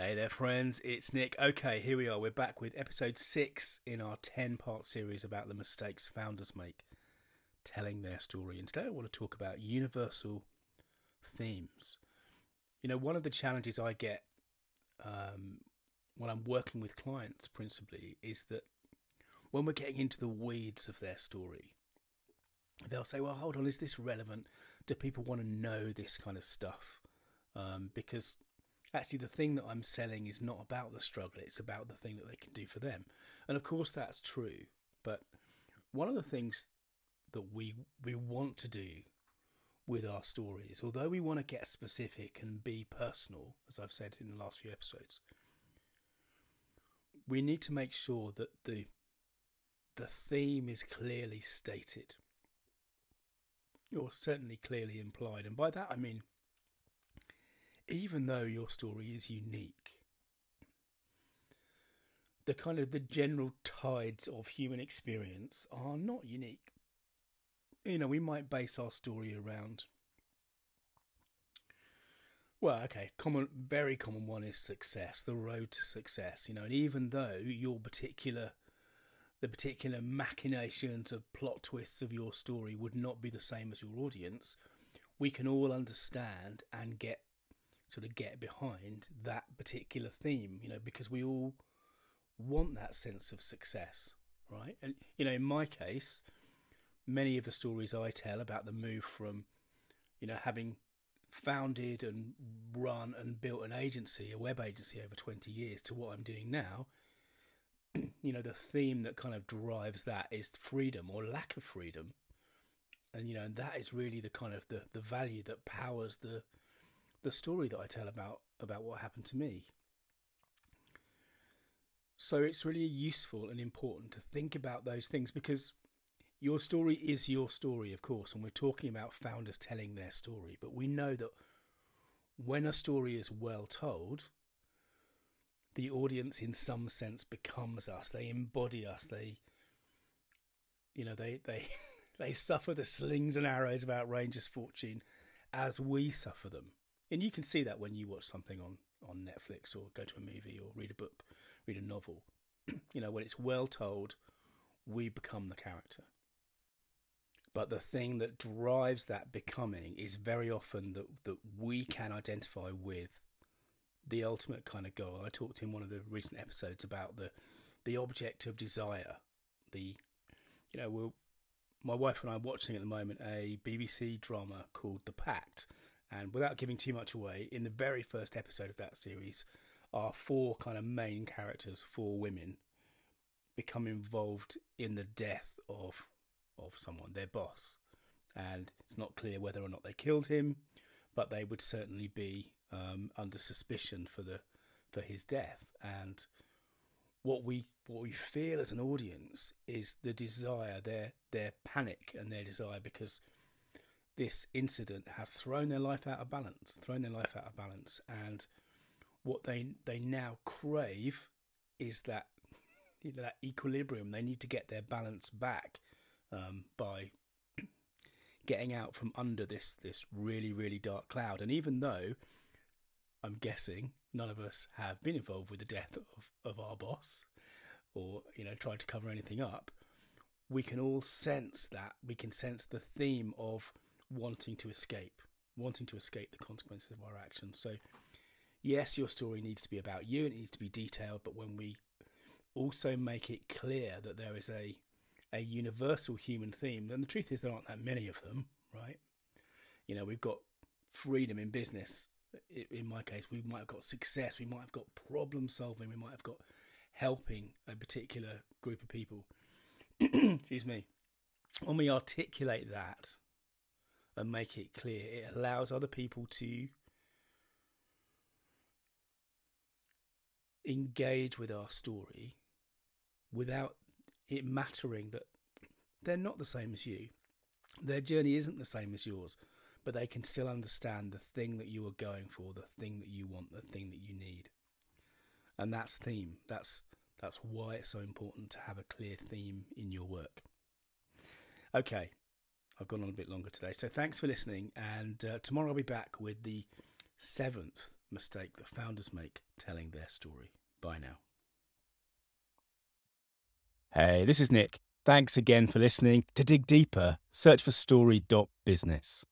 Hey there, friends. It's Nick. Okay, here we are. We're back with episode six in our 10 part series about the mistakes founders make, telling their story. And today I want to talk about universal themes. You know, one of the challenges I get um, when I'm working with clients principally is that when we're getting into the weeds of their story, they'll say, Well, hold on, is this relevant? Do people want to know this kind of stuff? Um, because actually, the thing that I'm selling is not about the struggle, it's about the thing that they can do for them. And of course, that's true. But one of the things that we we want to do with our stories, although we want to get specific and be personal, as I've said in the last few episodes, we need to make sure that the the theme is clearly stated or certainly clearly implied and by that I mean even though your story is unique the kind of the general tides of human experience are not unique you know we might base our story around well, okay, common, very common one is success, the road to success. You know, and even though your particular, the particular machinations of plot twists of your story would not be the same as your audience, we can all understand and get sort of get behind that particular theme. You know, because we all want that sense of success, right? And you know, in my case, many of the stories I tell about the move from, you know, having founded and run and built an agency, a web agency over 20 years to what I'm doing now, you know, the theme that kind of drives that is freedom or lack of freedom. And, you know, and that is really the kind of the, the value that powers the the story that I tell about about what happened to me. So it's really useful and important to think about those things because your story is your story, of course, and we're talking about founders telling their story. But we know that when a story is well told, the audience, in some sense, becomes us. They embody us. They, you know, they they they suffer the slings and arrows of outrageous fortune as we suffer them. And you can see that when you watch something on on Netflix or go to a movie or read a book, read a novel. you know, when it's well told, we become the character. But the thing that drives that becoming is very often that, that we can identify with the ultimate kind of goal. I talked in one of the recent episodes about the the object of desire. The you know, we're, my wife and I are watching at the moment a BBC drama called The Pact. And without giving too much away, in the very first episode of that series are four kind of main characters, four women, become involved in the death of of someone, their boss. And it's not clear whether or not they killed him, but they would certainly be um, under suspicion for the for his death. And what we what we feel as an audience is the desire, their their panic and their desire because this incident has thrown their life out of balance, thrown their life out of balance, and what they they now crave is that you know that equilibrium. They need to get their balance back um, by getting out from under this this really really dark cloud. And even though I'm guessing none of us have been involved with the death of, of our boss or you know tried to cover anything up, we can all sense that we can sense the theme of wanting to escape, wanting to escape the consequences of our actions. So yes, your story needs to be about you, and it needs to be detailed, but when we also make it clear that there is a a universal human theme, and the truth is there aren't that many of them, right? You know, we've got freedom in business. In my case, we might have got success, we might have got problem solving, we might have got helping a particular group of people. Excuse me. When we articulate that and make it clear, it allows other people to engage with our story without it mattering that they're not the same as you. Their journey isn't the same as yours, but they can still understand the thing that you are going for, the thing that you want, the thing that you need. And that's theme. That's that's why it's so important to have a clear theme in your work. Okay, I've gone on a bit longer today, so thanks for listening. And uh, tomorrow I'll be back with the seventh mistake that founders make telling their story. Bye now. Hey, this is Nick. Thanks again for listening. To dig deeper, search for story.business.